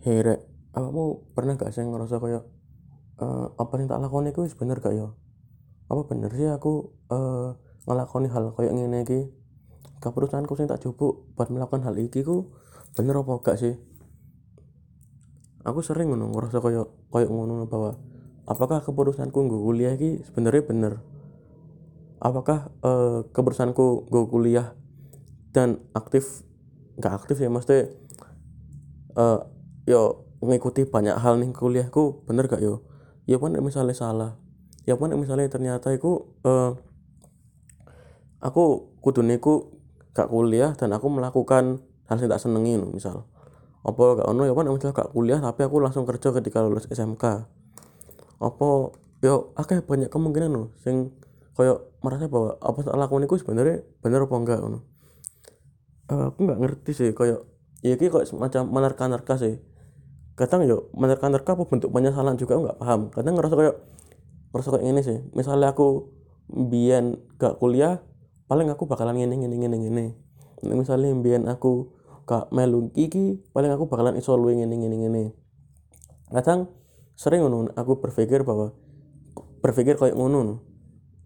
Hei kamu pernah gak sih ngerasa kayak uh, apa yang tak lakoni itu bener gak ya? Apa bener sih aku uh, ngelakoni hal kayak gini iki? Keputusanku sing tak jupuk buat melakukan hal iki ku bener apa gak sih? Aku sering ngono ngerasa kayak kayak ngono bahwa apakah keputusanku gue kuliah iki sebenarnya bener? Apakah uh, keputusanku gue kuliah dan aktif gak aktif ya mesti uh, yo mengikuti banyak hal nih kuliahku bener gak yo? Ya pun misalnya salah. Ya pun misalnya ternyata aku uh, aku kudu niku gak kuliah dan aku melakukan hal yang tak senengi misal. Apa gak ono ya pun misalnya gak kuliah tapi aku langsung kerja ketika lulus SMK apa yo akeh banyak kemungkinan loh sing koyo merasa bahwa apa tak lakukan itu sebenarnya bener apa enggak ono uh, aku nggak ngerti sih koyo ya kok semacam menerka-nerka sih kadang yo menerka-nerka apa bentuk penyesalan juga nggak paham. Kadang ngerasa kayak ngerasa kayak ini sih. Misalnya aku bian gak kuliah paling aku bakalan ngene ngene ngene ngene. Misalnya bian aku gak melu kiki paling aku bakalan iso luwe ngene ngene ngene. Kadang sering ngono aku berpikir bahwa berpikir kayak ngono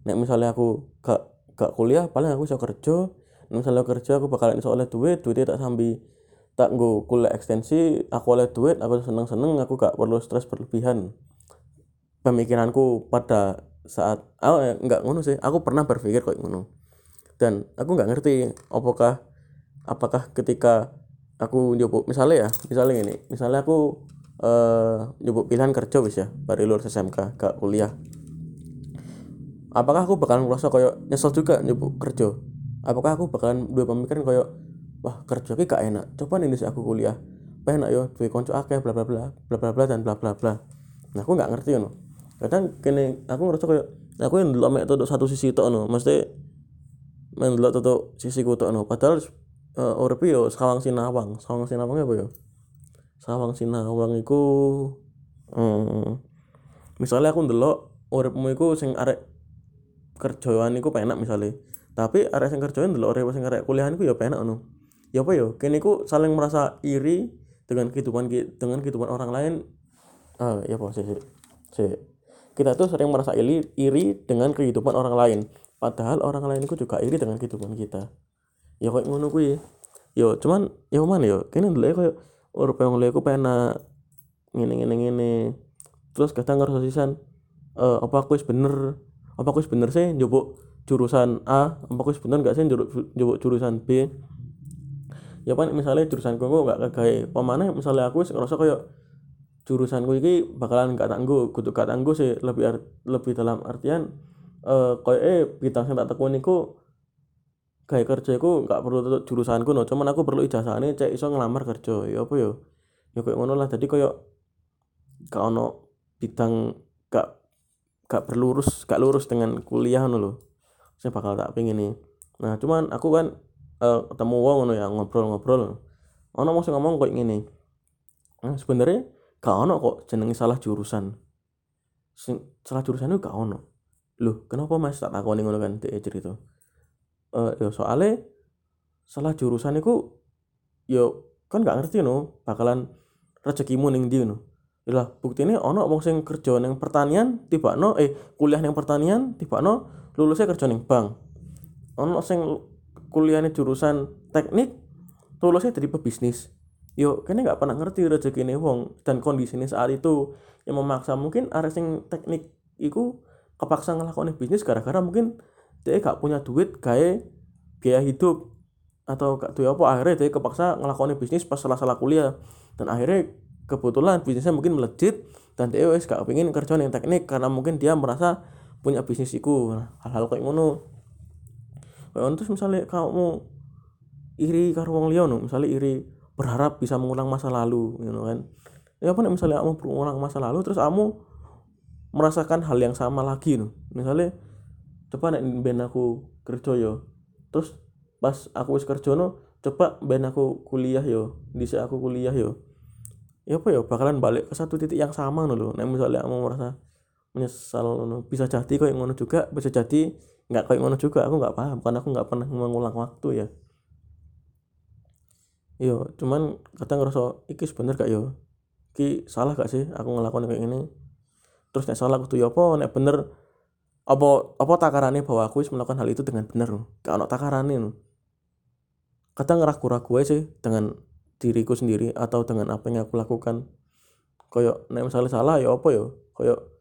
nek misalnya aku gak gak kuliah paling aku iso kerja. Misalnya kerja aku bakalan iso oleh duit duitnya tak sambil tak gue kuliah ekstensi aku oleh duit aku seneng seneng aku gak perlu stres berlebihan. Pemikiranku pada saat oh, eh, nggak ngono sih aku pernah berpikir kayak ngono. Dan aku nggak ngerti apakah apakah ketika aku nyoba misalnya ya misalnya ini misalnya aku uh, nyoba pilihan kerja wis ya baru lulus SMK gak kuliah. Apakah aku bakalan merasa kayak nyesel juga nyoba kerja? Apakah aku bakalan dua pemikiran kayak wah kerja ki gak enak. Coba nih aku kuliah enak yo duwe konco akeh bla bla bla bla bla bla dan bla bla bla. Nah aku nggak ngerti no kadang kene aku ngerasa kayak aku yang dulu mek satu sisi itu no mesti main dulu tuh sisi ku tuh no padahal uh, urip yo sawang sinawang. Sawang sinawang apa yo? Sawang sinawang iku hmm, misalnya aku ndelok uripmu iku sing arek kerjaan iku penak misalnya. Tapi arek sing kerjaan ndelok urip sing arek kuliahan iku ya penak no ya apa ya kini ku saling merasa iri dengan kehidupan dengan kehidupan orang lain. Ah ya apa sih, sih. kita tuh sering merasa iri iri dengan kehidupan orang lain. Padahal orang lain itu juga iri dengan kehidupan kita. Ya kayak ngono kuwi. Yo cuman ya mana yo? Kini dulu ya kayak urip yang aku pena ngene ngene ngene. Terus kadang ngerasa sisan uh, apa aku bener? Apa aku bener sih njupuk jurusan A? Apa aku bener gak sih njupuk jurusan B ya kan misalnya jurusan gue gak kayak pemana misalnya aku ngerasa kayak jurusan gue ini bakalan gak tangguh kudu gak tangguh sih lebih lebih dalam artian uh, kayak eh bidang yang tak tekuni ku kayak kerja aku gak perlu jurusanku no. Cuman aku perlu ijazah ini cek iso ngelamar kerja. Ya apa ya ya kayak ngono lah. Jadi kayak gak ono bidang gak gak berlurus gak lurus dengan kuliah no saya bakal tak pengen nih nah cuman aku kan uh, ketemu wong ngono ya ngobrol-ngobrol. Ono mau ngomong kok gini nah, sebenarnya gak ono kok jenenge salah jurusan. Sing, salah jurusan itu gak ono. Loh kenapa mas tak takoni ngono kan dia cerita? Uh, ya soalnya salah jurusan itu yo kan gak ngerti no bakalan rezekimu ning ndi no. Bukti ini ono wong sing kerja neng pertanian tiba no eh kuliah neng pertanian tiba no lulusnya kerja neng bank. Ono sing kuliahnya jurusan teknik lulusnya dari pebisnis. Yo kayaknya nggak pernah ngerti rezeki ini wong dan kondisi ini saat itu. Yang memaksa mungkin arah sing teknik itu kepaksa ngelakuin bisnis gara-gara mungkin dia gak punya duit kayak biaya hidup. Atau gak tuh apa akhirnya dia kepaksa ngelakuin bisnis pas salah-salah kuliah. Dan akhirnya kebetulan bisnisnya mungkin melejit dan dia gak pengen kerja yang teknik karena mungkin dia merasa punya bisnis itu hal-hal kayak ngono terus misalnya kamu iri karo wong misalnya iri berharap bisa mengulang masa lalu you know, kan. Ya apa misalnya kamu mengulang masa lalu terus kamu merasakan hal yang sama lagi no misalnya coba nek ben aku kerja yo terus pas aku wis kerja no coba ben aku kuliah yo di aku kuliah yo. Ya apa ya bakalan balik ke satu titik yang sama no lo nek misalnya kamu merasa menyesal no. bisa jadi kok yang ngono juga bisa jadi nggak kayak ngono juga aku nggak paham. Karena aku nggak pernah mengulang waktu ya. Yo cuman kadang ngerasa iki bener gak yo? Ki salah gak sih aku ngelakuin kayak gini? Terus nek salah kudu ya apa? Nek bener apa apa takarane bahwa aku melakukan hal itu dengan benar gak ono takarane kadang ragu-ragu aja sih dengan diriku sendiri atau dengan apa yang aku lakukan. Koyo nek misalnya salah ya apa ya koyo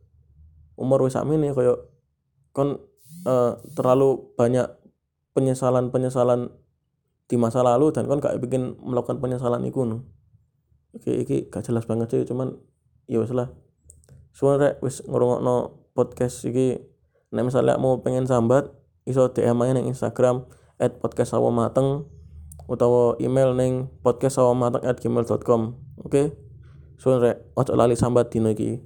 umur wis sakmene koyo kon uh, terlalu banyak penyesalan-penyesalan di masa lalu dan kon gak bikin melakukan penyesalan itu no. Oke, iki gak jelas banget sih cuman ya wis lah. Suwun rek wis ngrungokno podcast iki nek misalnya mau pengen sambat iso DM aja ning Instagram at podcast mateng utawa email neng podcast mateng at gmail.com oke okay? suwun rek ojo lali sambat dino iki